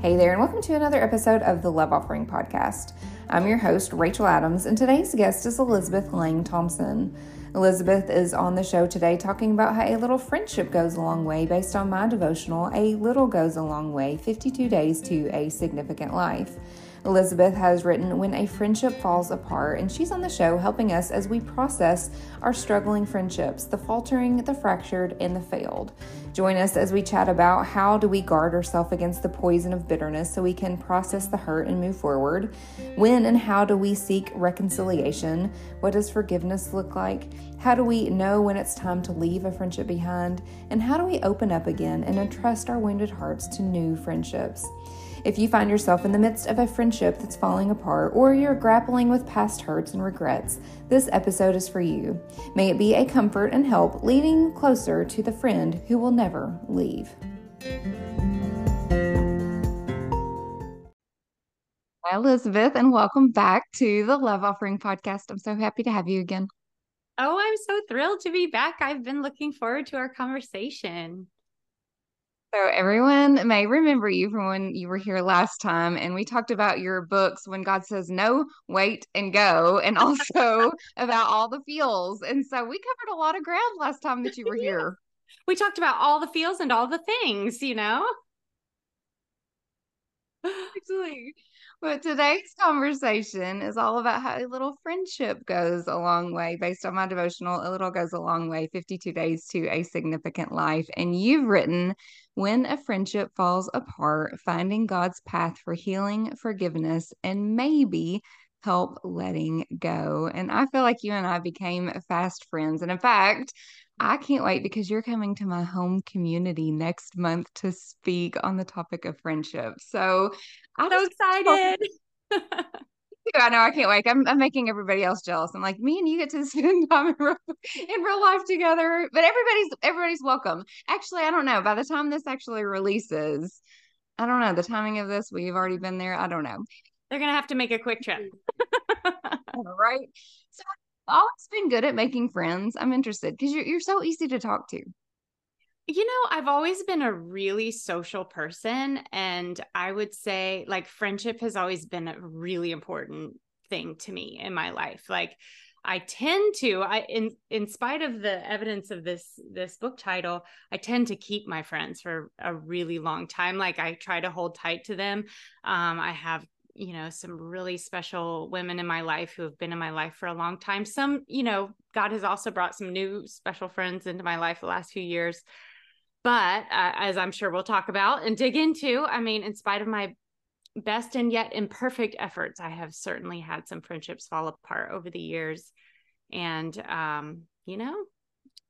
Hey there, and welcome to another episode of the Love Offering Podcast. I'm your host, Rachel Adams, and today's guest is Elizabeth Laing Thompson. Elizabeth is on the show today talking about how a little friendship goes a long way based on my devotional, A Little Goes a Long Way 52 Days to a Significant Life. Elizabeth has written When a Friendship Falls Apart, and she's on the show helping us as we process our struggling friendships, the faltering, the fractured, and the failed. Join us as we chat about how do we guard ourselves against the poison of bitterness so we can process the hurt and move forward. When and how do we seek reconciliation? What does forgiveness look like? How do we know when it's time to leave a friendship behind? And how do we open up again and entrust our wounded hearts to new friendships? If you find yourself in the midst of a friendship that's falling apart or you're grappling with past hurts and regrets, this episode is for you. May it be a comfort and help leading closer to the friend who will never leave. Hi, Elizabeth, and welcome back to the Love Offering Podcast. I'm so happy to have you again. Oh, I'm so thrilled to be back. I've been looking forward to our conversation. So, everyone may remember you from when you were here last time, and we talked about your books when God says no, wait, and go, and also about all the feels. And so, we covered a lot of ground last time that you were here. We talked about all the feels and all the things, you know? Actually, but today's conversation is all about how a little friendship goes a long way. Based on my devotional, a little goes a long way 52 days to a significant life. And you've written, When a friendship falls apart, finding God's path for healing, forgiveness, and maybe help letting go. And I feel like you and I became fast friends. And in fact, I can't wait because you're coming to my home community next month to speak on the topic of friendship. So I'm so excited. I know I can't wait. I'm, I'm making everybody else jealous. I'm like, me and you get to spend time in real, in real life together. But everybody's everybody's welcome. Actually, I don't know. By the time this actually releases, I don't know the timing of this. We've already been there. I don't know. They're gonna have to make a quick trip. right. So I've always been good at making friends. I'm interested because you're you're so easy to talk to. You know, I've always been a really social person. And I would say, like, friendship has always been a really important thing to me in my life. Like, I tend to, I in in spite of the evidence of this this book title, I tend to keep my friends for a really long time. Like I try to hold tight to them. Um, I have you know some really special women in my life who have been in my life for a long time. Some you know god has also brought some new special friends into my life the last few years. But uh, as i'm sure we'll talk about and dig into i mean in spite of my best and yet imperfect efforts i have certainly had some friendships fall apart over the years. And um you know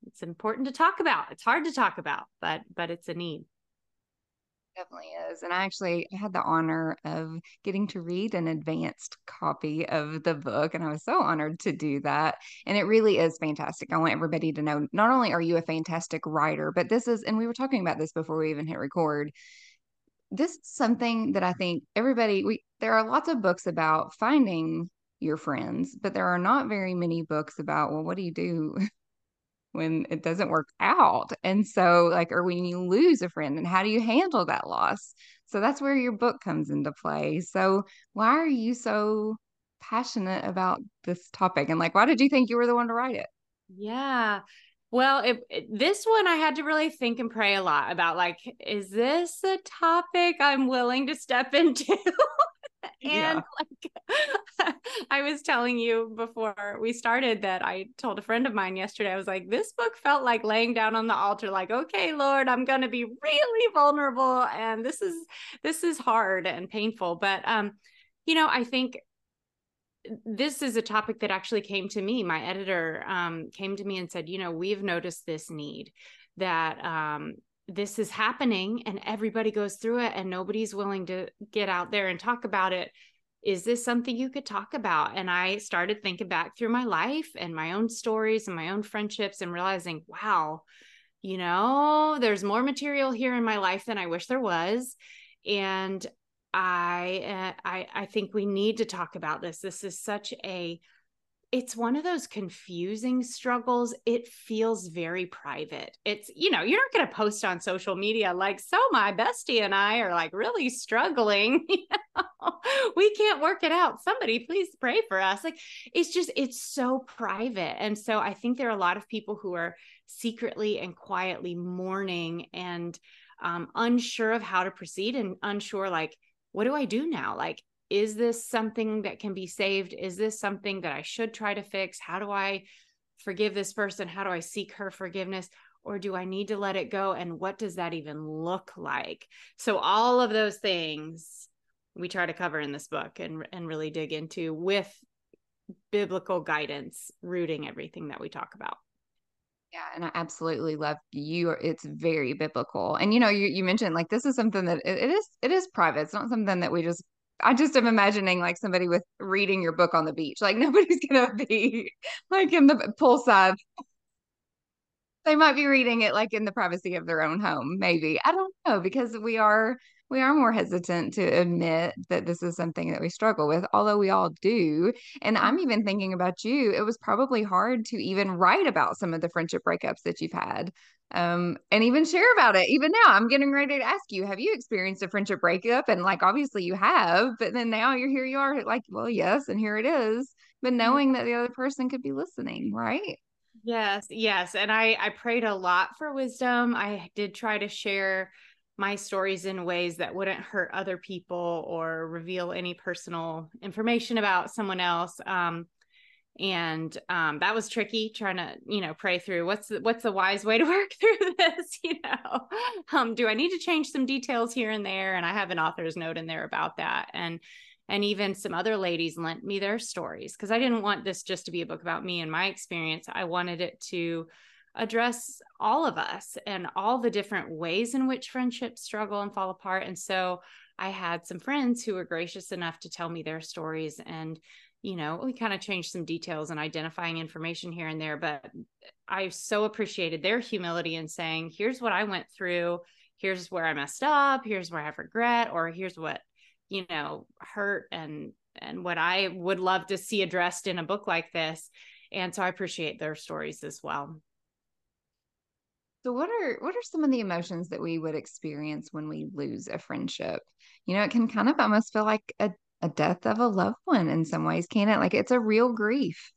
it's important to talk about. It's hard to talk about but but it's a need definitely is. And I actually had the honor of getting to read an advanced copy of the book. And I was so honored to do that. And it really is fantastic. I want everybody to know not only are you a fantastic writer, but this is, and we were talking about this before we even hit record. This is something that I think everybody, we, there are lots of books about finding your friends, but there are not very many books about, well, what do you do when it doesn't work out. And so, like, or when you lose a friend, and how do you handle that loss? So that's where your book comes into play. So, why are you so passionate about this topic? And, like, why did you think you were the one to write it? Yeah. Well, it, it, this one I had to really think and pray a lot about like, is this a topic I'm willing to step into? and like I was telling you before we started that I told a friend of mine yesterday, I was like, this book felt like laying down on the altar, like, okay, Lord, I'm gonna be really vulnerable. And this is this is hard and painful. But um, you know, I think this is a topic that actually came to me. My editor um, came to me and said, you know, we've noticed this need that um, this is happening and everybody goes through it and nobody's willing to get out there and talk about it is this something you could talk about? And i started thinking back through my life and my own stories and my own friendships and realizing wow you know there's more material here in my life than i wish there was. And i uh, i i think we need to talk about this. This is such a it's one of those confusing struggles. It feels very private. It's, you know, you're not going to post on social media like, so my bestie and I are like really struggling. we can't work it out. Somebody please pray for us. Like, it's just, it's so private. And so I think there are a lot of people who are secretly and quietly mourning and um, unsure of how to proceed and unsure, like, what do I do now? Like, is this something that can be saved? Is this something that I should try to fix? How do I forgive this person? How do I seek her forgiveness? Or do I need to let it go? And what does that even look like? So, all of those things we try to cover in this book and, and really dig into with biblical guidance rooting everything that we talk about. Yeah, and I absolutely love you. It's very biblical, and you know, you you mentioned like this is something that it, it is it is private. It's not something that we just I just am imagining like somebody with reading your book on the beach. Like nobody's gonna be like in the poolside. They might be reading it like in the privacy of their own home, maybe. I don't know because we are we are more hesitant to admit that this is something that we struggle with, although we all do. And I'm mm-hmm. even thinking about you. It was probably hard to even write about some of the friendship breakups that you've had um, and even share about it. Even now, I'm getting ready to ask you, have you experienced a friendship breakup? And like, obviously you have, but then now you're here, you are like, well, yes, and here it is. But mm-hmm. knowing that the other person could be listening, right? Yes, yes. And I I prayed a lot for wisdom. I did try to share my stories in ways that wouldn't hurt other people or reveal any personal information about someone else. Um, and um, that was tricky trying to you know pray through what's the, what's the wise way to work through this you know? Um, do i need to change some details here and there? And i have an author's note in there about that. And and even some other ladies lent me their stories because i didn't want this just to be a book about me and my experience. I wanted it to address all of us and all the different ways in which friendships struggle and fall apart. And so I had some friends who were gracious enough to tell me their stories. And, you know, we kind of changed some details and identifying information here and there. But I so appreciated their humility in saying, here's what I went through. Here's where I messed up. Here's where I have regret, or here's what, you know, hurt and and what I would love to see addressed in a book like this. And so I appreciate their stories as well. So what are what are some of the emotions that we would experience when we lose a friendship? You know, it can kind of almost feel like a, a death of a loved one in some ways, can it? Like it's a real grief.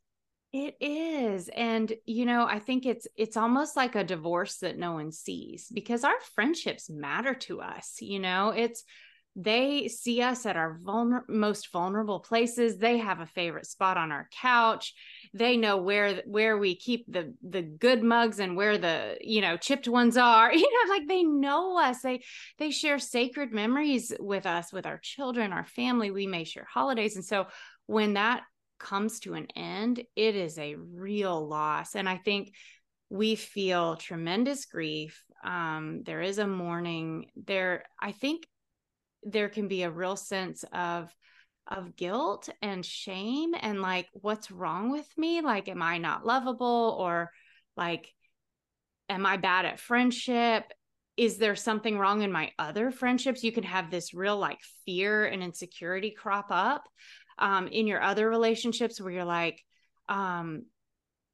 It is. And you know, I think it's it's almost like a divorce that no one sees because our friendships matter to us, you know. It's they see us at our vulner- most vulnerable places. They have a favorite spot on our couch. They know where where we keep the the good mugs and where the you know chipped ones are. You know like they know us. They they share sacred memories with us with our children our family. We may share holidays. And so when that comes to an end it is a real loss. And i think we feel tremendous grief. Um, there is a mourning there. I think there can be a real sense of of guilt and shame and like what's wrong with me? Like am i not lovable? Or like am i bad at friendship? Is there something wrong in my other friendships? You can have this real like fear and insecurity crop up um, in your other relationships where you're like um,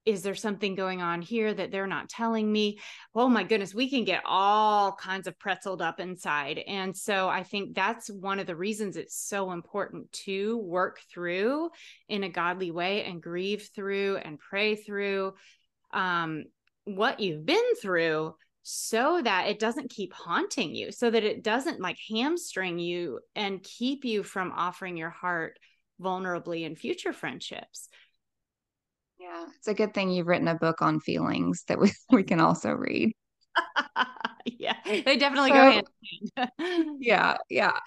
is there something going on here that they're not telling me? Oh my goodness we can get all kinds of pretzeled up inside. And so i think that's one of the reasons it's so important to work through in a godly way and grieve through and pray through um, what you've been through so that it doesn't keep haunting you so that it doesn't like hamstring you and keep you from offering your heart vulnerably in future friendships yeah, it's a good thing you've written a book on feelings that we, we can also read. yeah, they definitely so, go hand. yeah, yeah.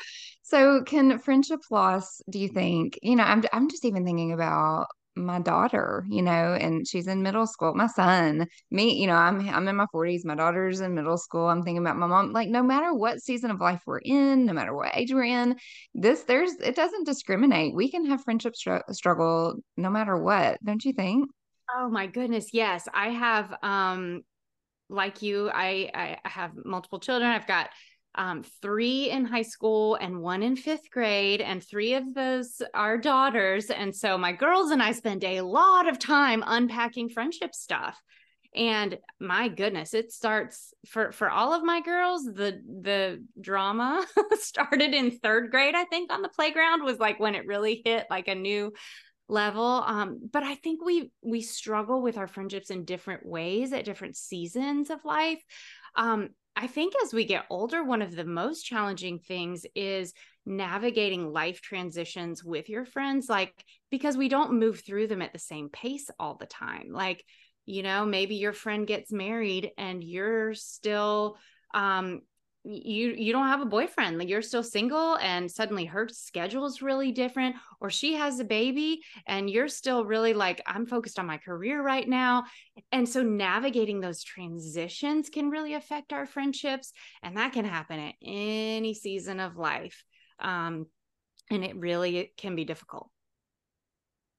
So, can friendship loss? Do you think? You know, I'm I'm just even thinking about my daughter. You know, and she's in middle school. My son, me. You know, I'm I'm in my 40s. My daughter's in middle school. I'm thinking about my mom. Like, no matter what season of life we're in, no matter what age we're in, this there's it doesn't discriminate. We can have friendship str- struggle no matter what. Don't you think? Oh my goodness, yes. I have um like you, I I have multiple children. I've got um, three in high school and one in fifth grade, and three of those are daughters. And so my girls and I spend a lot of time unpacking friendship stuff. And my goodness, it starts for for all of my girls. The the drama started in third grade, I think, on the playground was like when it really hit like a new level um but i think we we struggle with our friendships in different ways at different seasons of life um I think as we get older, one of the most challenging things is navigating life transitions with your friends, like because we don't move through them at the same pace all the time. Like, you know, maybe your friend gets married and you're still um you you don't have a boyfriend like you're still single and suddenly her schedule is really different or she has a baby and you're still really like i'm focused on my career right now. And so navigating those transitions can really affect our friendships and that can happen at any season of life um, and it really can be difficult.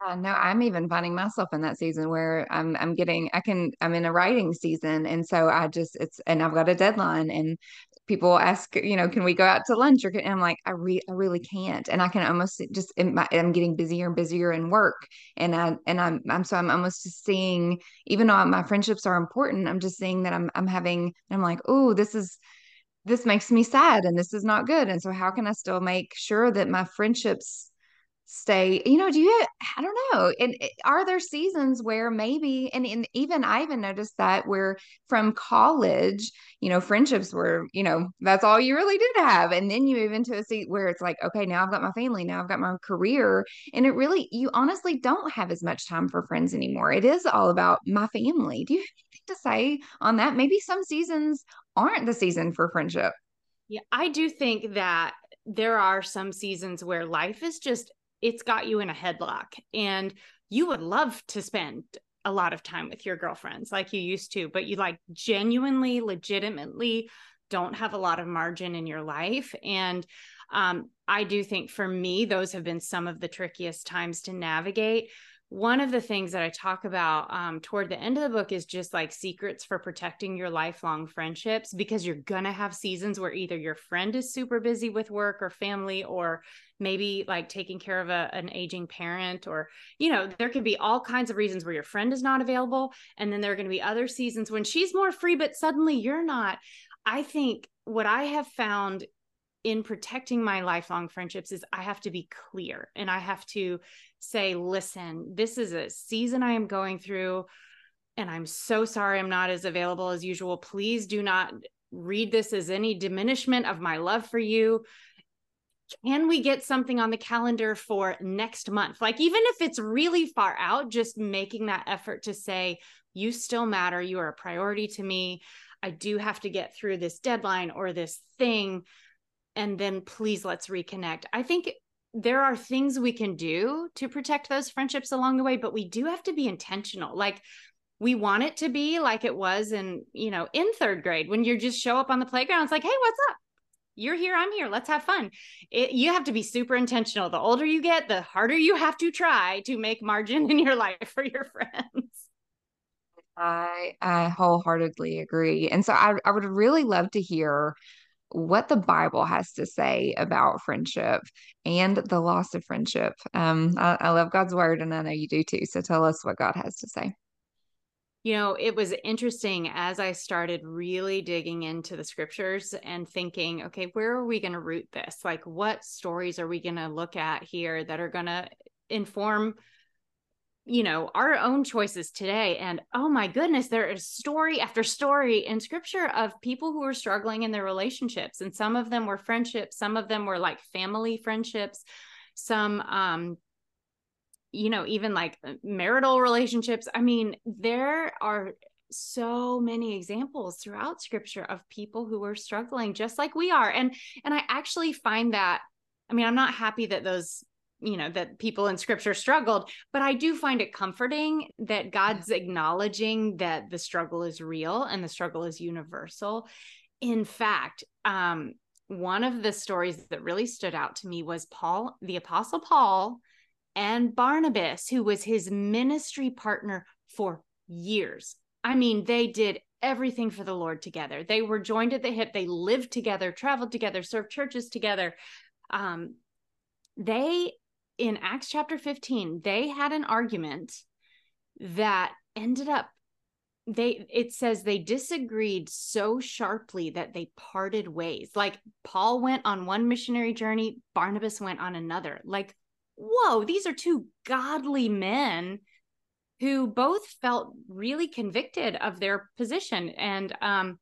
Uh, no, I'm even finding myself in that season where I'm I'm getting I can I'm in a writing season and so I just it's and I've got a deadline and people ask you know can we go out to lunch? Or can, I'm like I re I really can't. And I can almost just I'm getting busier and busier in work. And I and I'm I'm so I'm almost just seeing even though my friendships are important I'm just seeing that I'm I'm having I'm like oh this is this makes me sad and this is not good. And so how can I still make sure that my friendships stay you know do you i don't know and eh, are there seasons where maybe and, and even i even noticed that where from college you know friendships were you know that's all you really did have and then you move into a seat where it's like okay now i've got my family now i've got my career and it really you honestly don't have as much time for friends anymore it is all about my family do you have anything to say on that? Maybe some seasons aren't the season for friendship. Yeah i do think that there are some seasons where life is just it's got you in a headlock. And you would love to spend a lot of time with your girlfriends like you used to but you like genuinely legitimately don't have a lot of margin in your life. And um, i do think for me those have been some of the trickiest times to navigate one of the things that I talk about um, toward the end of the book is just like secrets for protecting your lifelong friendships because you're going to have seasons where either your friend is super busy with work or family, or maybe like taking care of a, an aging parent, or, you know, there could be all kinds of reasons where your friend is not available. And then there are going to be other seasons when she's more free, but suddenly you're not. I think what I have found in protecting my lifelong friendships is I have to be clear and I have to say, listen, this is a season I am going through, and I'm so sorry I'm not as available as usual. Please do not read this as any diminishment of my love for you. Can we get something on the calendar for next month? Like, even if it's really far out, just making that effort to say, you still matter. You are a priority to me. I do have to get through this deadline or this thing and then please let's reconnect. I think there are things we can do to protect those friendships along the way, but we do have to be intentional. Like we want it to be like it was in, you know, in third grade when you just show up on the playground. It's like, hey, what's up? You're here, I'm here. Let's have fun. It, you have to be super intentional. The older you get, the harder you have to try to make margin in your life for your friends. I I wholeheartedly agree. And so I I would really love to hear what the Bible has to say about friendship and the loss of friendship. Um, I, I love God's word, and I know you do too. So tell us what God has to say. You know, it was interesting as I started really digging into the scriptures and thinking, okay, where are we going to root this? Like, what stories are we going to look at here that are going to inform you know our own choices today and oh my goodness there is story after story in scripture of people who were struggling in their relationships and some of them were friendships some of them were like family friendships some um you know even like uh, marital relationships. I mean there are so many examples throughout scripture of people who are struggling just like we are and and i actually find that i mean i'm not happy that those you know that people in scripture struggled but i do find it comforting that god's acknowledging that the struggle is real and the struggle is universal in fact um, one of the stories that really stood out to me was paul the apostle paul and barnabas who was his ministry partner for years i mean they did everything for the Lord together. They were joined at the hip. They lived together, traveled together, served churches together. Um, they, in Acts chapter 15, they had an argument that ended up they it says they disagreed so sharply that they parted ways. Like paul went on one missionary journey barnabas went on another. Like whoa these are two godly men who both felt really convicted of their position. And um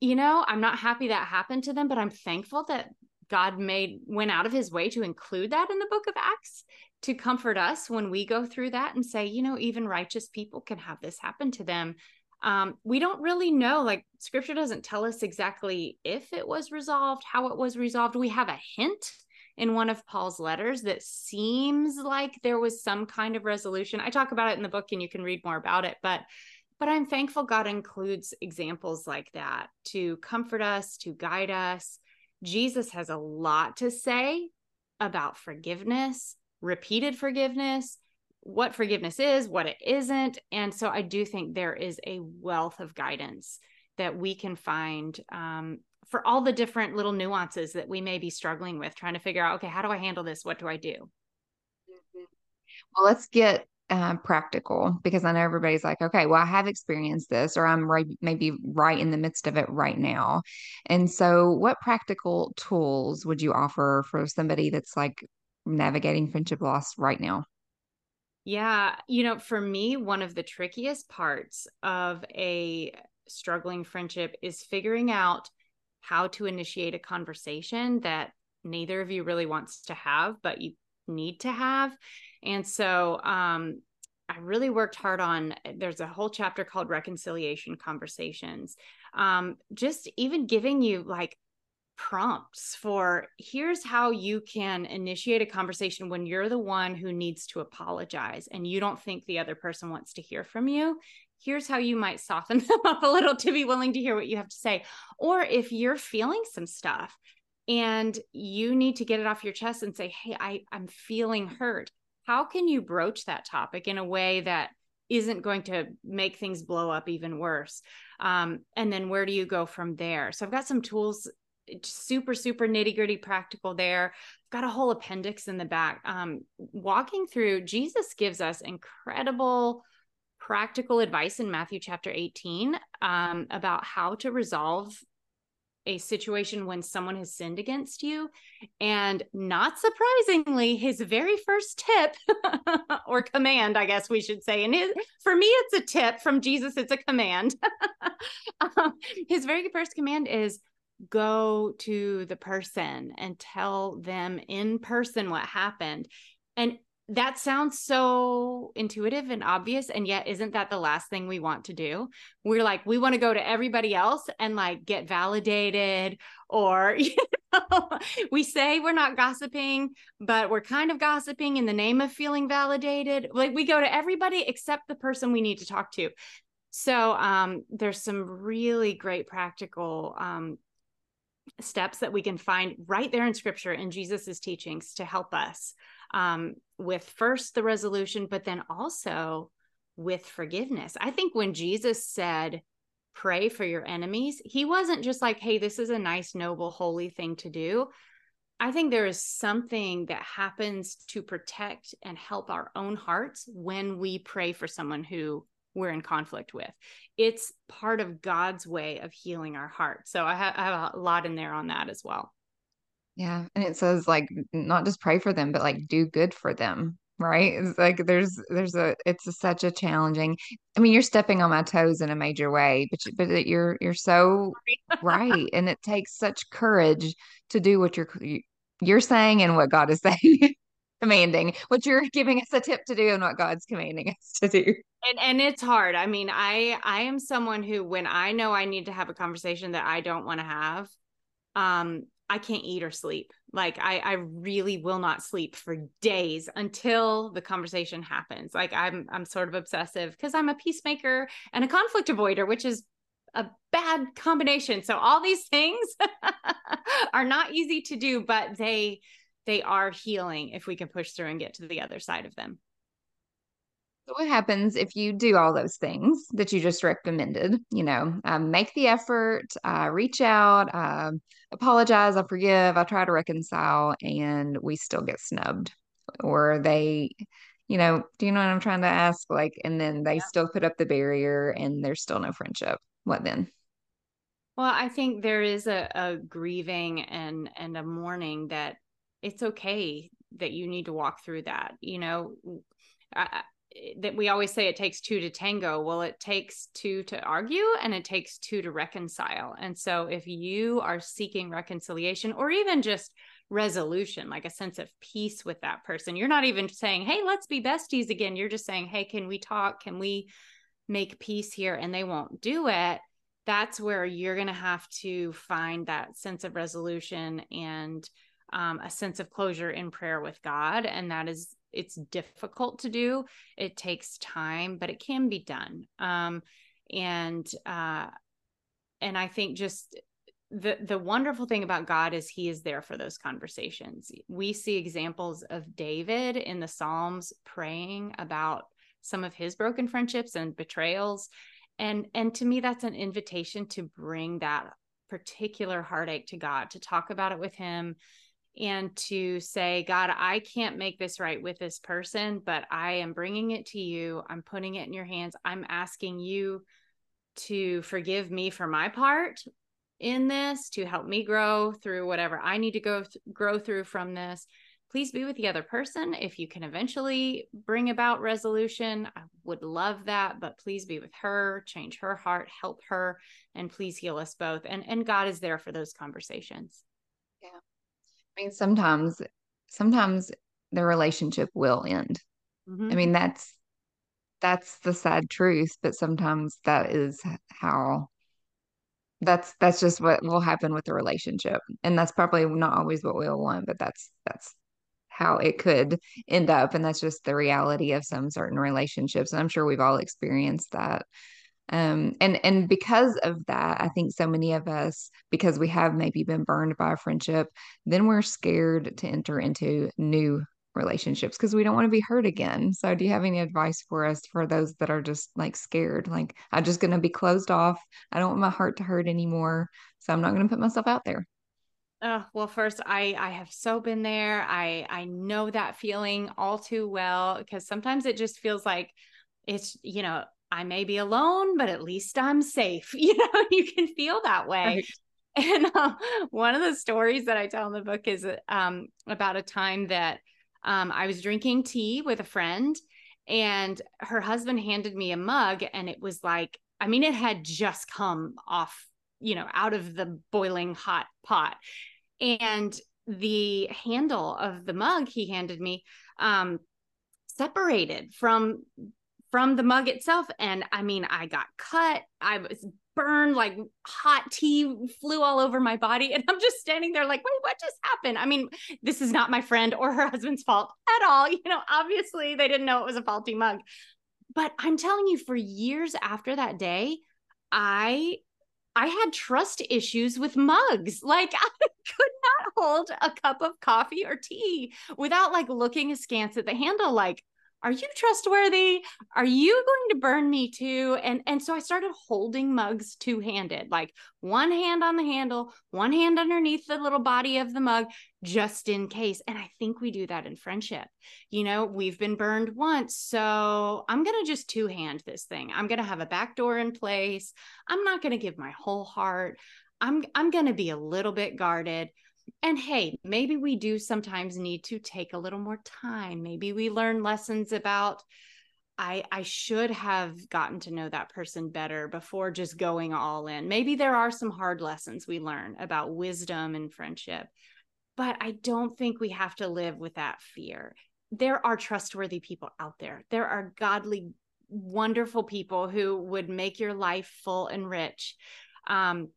you know i'm not happy that happened to them but i'm thankful that god made went out of his way to include that in the book of acts to comfort us when we go through that and say you know even righteous people can have this happen to them um, we don't really know like scripture doesn't tell us exactly if it was resolved how it was resolved we have a hint in one of Paul's letters that seems like there was some kind of resolution. I talk about it in the book and you can read more about it, but but I'm thankful God includes examples like that to comfort us, to guide us. Jesus has a lot to say about forgiveness, repeated forgiveness, what forgiveness is, what it isn't. And so I do think there is a wealth of guidance that we can find um, for all the different little nuances that we may be struggling with, trying to figure out, okay, how do I handle this? What do I do? Mm-hmm. Well, let's get uh, practical because I know everybody's like, okay, well, I have experienced this, or I'm right, maybe right in the midst of it right now. And so, what practical tools would you offer for somebody that's like navigating friendship loss right now? Yeah, you know, for me, one of the trickiest parts of a struggling friendship is figuring out how to initiate a conversation that neither of you really wants to have, but you need to have. And so um, I really worked hard on there's a whole chapter called reconciliation conversations. Um, just even giving you like prompts for here's how you can initiate a conversation when you're the one who needs to apologize and you don't think the other person wants to hear from you here's how you might soften them up a little to be willing to hear what you have to say. Or if you're feeling some stuff and you need to get it off your chest and say, Hey, I, I'm feeling hurt. How can you broach that topic in a way that isn't going to make things blow up even worse? Um, and then where do you go from there? So I've got some tools super super nitty gritty practical there I've got a whole appendix in the back um, walking through jesus gives us incredible practical advice in Matthew chapter 18 um, about how to resolve a situation when someone has sinned against you. And not surprisingly, his very first tip or command, I guess we should say, and his, for me, it's a tip from Jesus, it's a command. um, his very first command is go to the person and tell them in person what happened. And that sounds so intuitive and obvious and yet isn't that the last thing we want to do? We're like we want to go to everybody else and like get validated or you know we say we're not gossiping but we're kind of gossiping in the name of feeling validated. Like we go to everybody except the person we need to talk to. So um, there's some really great practical um, steps that we can find right there in scripture in jesus's teachings to help us um, with first the resolution, but then also with forgiveness. I think when Jesus said, pray for your enemies, he wasn't just like, hey, this is a nice, noble, holy thing to do. I think there is something that happens to protect and help our own hearts when we pray for someone who we're in conflict with. It's part of God's way of healing our heart. So I, ha- I have a lot in there on that as well. Yeah. And it says like not just pray for them, but like do good for them. Right. It's like there's there's a it's a, such a challenging. I mean, you're stepping on my toes in a major way, but you, but you're you're so right, and it takes such courage to do what you're you're saying and what God is saying, commanding, what you're giving us a tip to do and what God's commanding us to do. And and it's hard. I mean, I I am someone who when I know I need to have a conversation that I don't want to have, um I can't eat or sleep. Like I, I really will not sleep for days until the conversation happens. Like I'm, I'm sort of obsessive because I'm a peacemaker and a conflict avoider, which is a bad combination. So all these things are not easy to do, but they, they are healing if we can push through and get to the other side of them. So what happens if you do all those things that you just recommended? You know, um, make the effort, uh, reach out, uh, apologize, I forgive, I try to reconcile, and we still get snubbed, or they, you know, do you know what I'm trying to ask? Like, and then they yeah. still put up the barrier, and there's still no friendship. What then? Well, I think there is a, a grieving and and a mourning that it's okay that you need to walk through that. You know, I, that we always say it takes two to tango. Well, it takes two to argue and it takes two to reconcile. And so if you are seeking reconciliation or even just resolution, like a sense of peace with that person, you're not even saying, hey, let's be besties again. You're just saying, hey, can we talk? Can we make peace here? And they won't do it. That's where you're going to have to find that sense of resolution and um, a sense of closure in prayer with God. And that is it's difficult to do. It takes time, but it can be done. Um, and uh, and I think just the the wonderful thing about God is he is there for those conversations. We see examples of David in the Psalms praying about some of his broken friendships and betrayals and and to me that's an invitation to bring that particular heartache to God to talk about it with him and to say, God, I can't make this right with this person, but I am bringing it to you. I'm putting it in your hands. I'm asking you to forgive me for my part in this, to help me grow through whatever I need to go th- grow through from this. Please be with the other person. If you can eventually bring about resolution, I would love that, but please be with her, change her heart, help her, and please heal us both. And and God is there for those conversations. Yeah. I mean, sometimes, sometimes the relationship will end. Mm-hmm. I mean, that's that's the sad truth, but sometimes that is how that's that's just what will happen with the relationship. And that's probably not always what we'll want, but that's that's how it could end up. And that's just the reality of some certain relationships. And I'm sure we've all experienced that um and and because of that i think so many of us because we have maybe been burned by a friendship then we're scared to enter into new relationships because we don't want to be hurt again. So do you have any advice for us for those that are just like scared? Like i'm just going to be closed off. I don't want my heart to hurt anymore. So i'm not going to put myself out there. Oh, well, first, I I have so been there. I I know that feeling all too well because sometimes it just feels like it's you know I may be alone, but at least I'm safe. You know, you can feel that way. Right. And uh, one of the stories that I tell in the book is um, about a time that um, I was drinking tea with a friend, and her husband handed me a mug, and it was like, I mean, it had just come off, you know, out of the boiling hot pot. And the handle of the mug he handed me um, separated from from the mug itself. And I mean, I got cut. I was burned, like hot tea flew all over my body. And I'm just standing there like, wait, what just happened? I mean, this is not my friend or her husband's fault at all. You know, obviously they didn't know it was a faulty mug. But I'm telling you, for years after that day, I I had trust issues with mugs. Like I could not hold a cup of coffee or tea without like looking askance at the handle like are you trustworthy? Are you going to burn me too? And and so i started holding mugs two-handed like one hand on the handle one hand underneath the little body of the mug just in case. And i think we do that in friendship. You know we've been burned once so i'm going to just two-hand this thing. I'm going to have a back door in place. I'm not going to give my whole heart. I'm i'm going to be a little bit guarded and hey, maybe we do sometimes need to take a little more time. Maybe we learn lessons about I I should have gotten to know that person better before just going all in. Maybe there are some hard lessons we learn about wisdom and friendship. But I don't think we have to live with that fear. There are trustworthy people out there. There are godly wonderful people who would make your life full and rich. Um,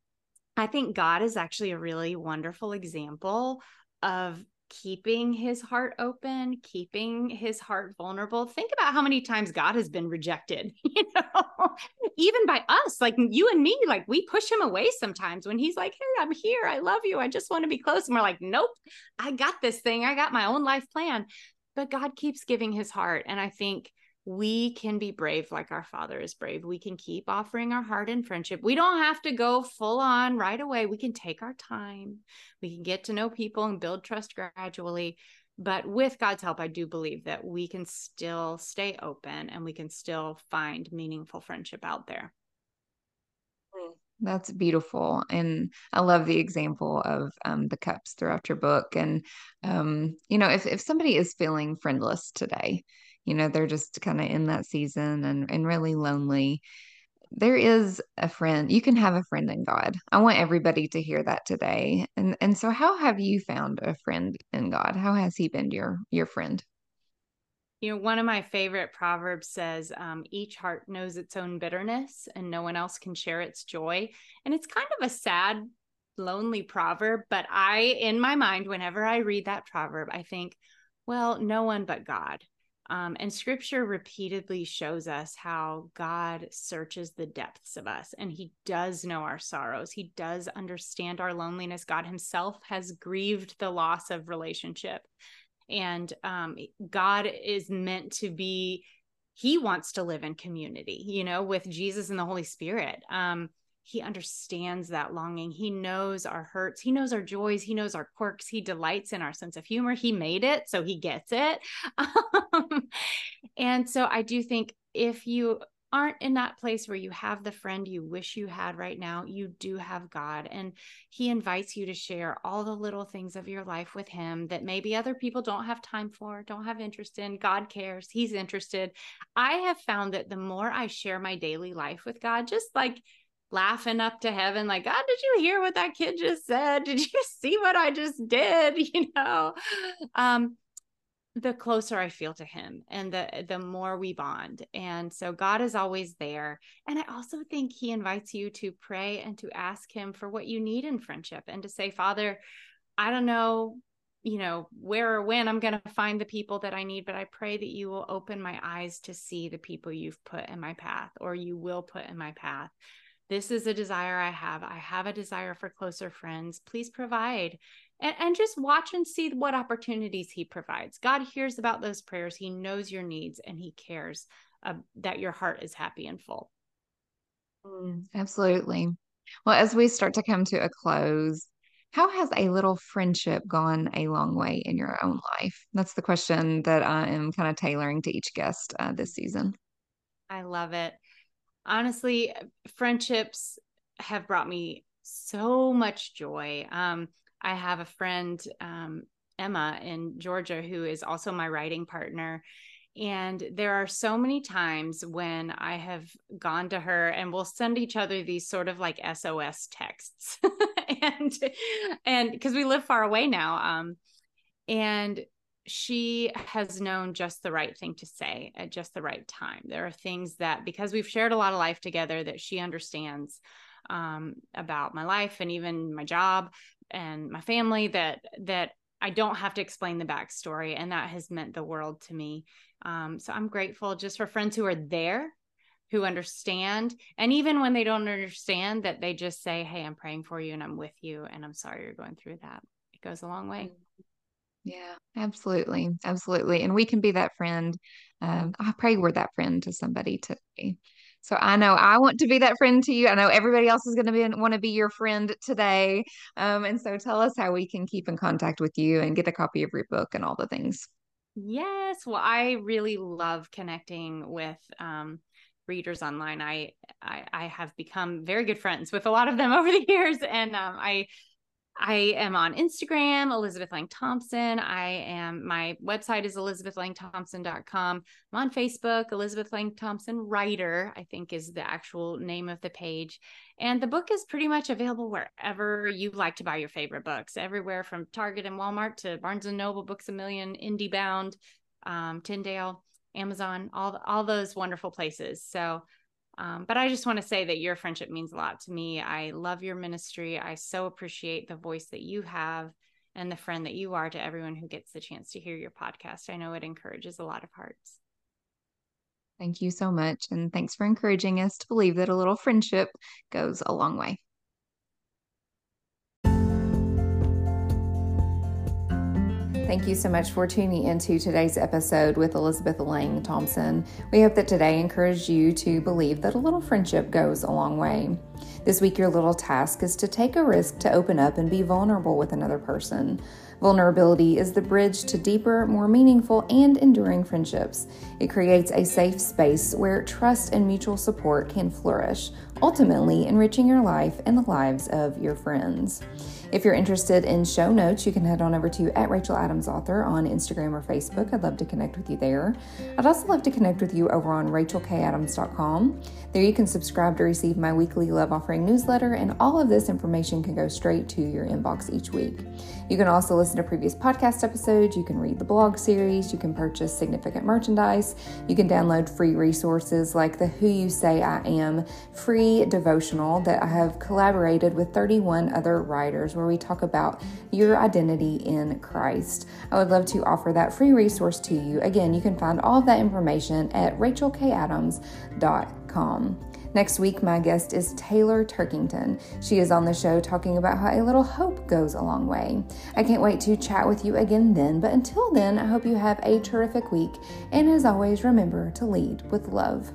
I think God is actually a really wonderful example of keeping his heart open, keeping his heart vulnerable. Think about how many times God has been rejected, you know, even by us, like you and me, like we push him away sometimes when he's like, Hey, I'm here. I love you. I just want to be close. And we're like, Nope, I got this thing. I got my own life plan. But God keeps giving his heart. And I think we can be brave like our father is brave. We can keep offering our heart and friendship. We don't have to go full on right away. We can take our time. We can get to know people and build trust gradually. But with God's help, I do believe that we can still stay open and we can still find meaningful friendship out there. That's beautiful. And I love the example of um, the cups throughout your book. And, um, you know, if, if somebody is feeling friendless today, you know, they're just kind of in that season and, and really lonely, there is a friend. You can have a friend in God. I want everybody to hear that today. And and so how have you found a friend in God? How has he been your your friend? You know, one of my favorite proverbs says, um, each heart knows its own bitterness and no one else can share its joy. And it's kind of a sad, lonely proverb. But I, in my mind, whenever I read that proverb, I think, well, no one but God. Um, and scripture repeatedly shows us how God searches the depths of us and he does know our sorrows. He does understand our loneliness. God himself has grieved the loss of relationship and um, god is meant to be he wants to live in community you know with jesus and the holy spirit um, he understands that longing he knows our hurts he knows our joys he knows our quirks he delights in our sense of humor he made it so he gets it um, and so i do think if you aren't in that place where you have the friend you wish you had right now, you do have God. And He invites you to share all the little things of your life with Him that maybe other people don't have time for, don't have interest in. God cares, He's interested. I have found that the more I share my daily life with God, just like laughing up to heaven like god did you hear what that kid just said did you see what i just did you know um the closer I feel to him and the the more we bond. And so God is always there. And I also think he invites you to pray and to ask him for what you need in friendship and to say, "Father, I don't know, you know, where or when I'm going to find the people that I need, but I pray that you will open my eyes to see the people you've put in my path or you will put in my path." This is a desire I have. I have a desire for closer friends. Please provide and, and just watch and see what opportunities he provides. God hears about those prayers. He knows your needs and he cares uh, that your heart is happy and full. Mm, absolutely. Well, as we start to come to a close, how has a little friendship gone a long way in your own life? That's the question that I am kind of tailoring to each guest uh, this season. I love it. Honestly, friendships have brought me so much joy. Um, I have a friend, um, Emma in Georgia, who is also my writing partner. And there are so many times when I have gone to her and we'll send each other these sort of like SOS texts. and and because we live far away now. Um, and she has known just the right thing to say at just the right time. There are things that because we've shared a lot of life together that she understands um, about my life and even my job and my family that that I don't have to explain the backstory, and that has meant the world to me. Um, so I'm grateful just for friends who are there, who understand, and even when they don't understand, that they just say, "Hey, I'm praying for you, and I'm with you, and I'm sorry you're going through that." It goes a long way. Yeah, absolutely, absolutely, and we can be that friend. Um, I pray we're that friend to somebody today. So I know I want to be that friend to you. I know everybody else is going to be want to be your friend today. Um, and so tell us how we can keep in contact with you and get a copy of your book and all the things. Yes, well, I really love connecting with um, readers online. I, I, I have become very good friends with a lot of them over the years, and um, I I am on Instagram, Elizabeth Laing Thompson. I am, my website is elizabethlaingthompson.com. I'm on Facebook, Elizabeth Laing Thompson Writer, I think is the actual name of the page. And the book is pretty much available wherever you like to buy your favorite books, everywhere from Target and Walmart to Barnes and Noble, Books a Million, IndieBound, um, Tyndale, Amazon, all, all those wonderful places. So um, but I just want to say that your friendship means a lot to me. I love your ministry. I so appreciate the voice that you have and the friend that you are to everyone who gets the chance to hear your podcast. I know it encourages a lot of hearts. Thank you so much. And thanks for encouraging us to believe that a little friendship goes a long way. Thank you so much for tuning into today's episode with Elizabeth Laing Thompson. We hope that today encouraged you to believe that a little friendship goes a long way. This week, your little task is to take a risk to open up and be vulnerable with another person. Vulnerability is the bridge to deeper, more meaningful, and enduring friendships. It creates a safe space where trust and mutual support can flourish, ultimately enriching your life and the lives of your friends. If you're interested in show notes, you can head on over to at Rachel Adams Author on Instagram or Facebook. I'd love to connect with you there. I'd also love to connect with you over on rachelkadams.com. There you can subscribe to receive my weekly love offering newsletter, and all of this information can go straight to your inbox each week. You can also listen to previous podcast episodes, you can read the blog series, you can purchase significant merchandise, you can download free resources like the Who You Say I Am free devotional that I have collaborated with 31 other writers where we talk about your identity in Christ. I would love to offer that free resource to you. Again, you can find all of that information at rachelkadams.com. Next week, my guest is Taylor Turkington. She is on the show talking about how a little hope goes a long way. I can't wait to chat with you again then, but until then, I hope you have a terrific week. And as always, remember to lead with love.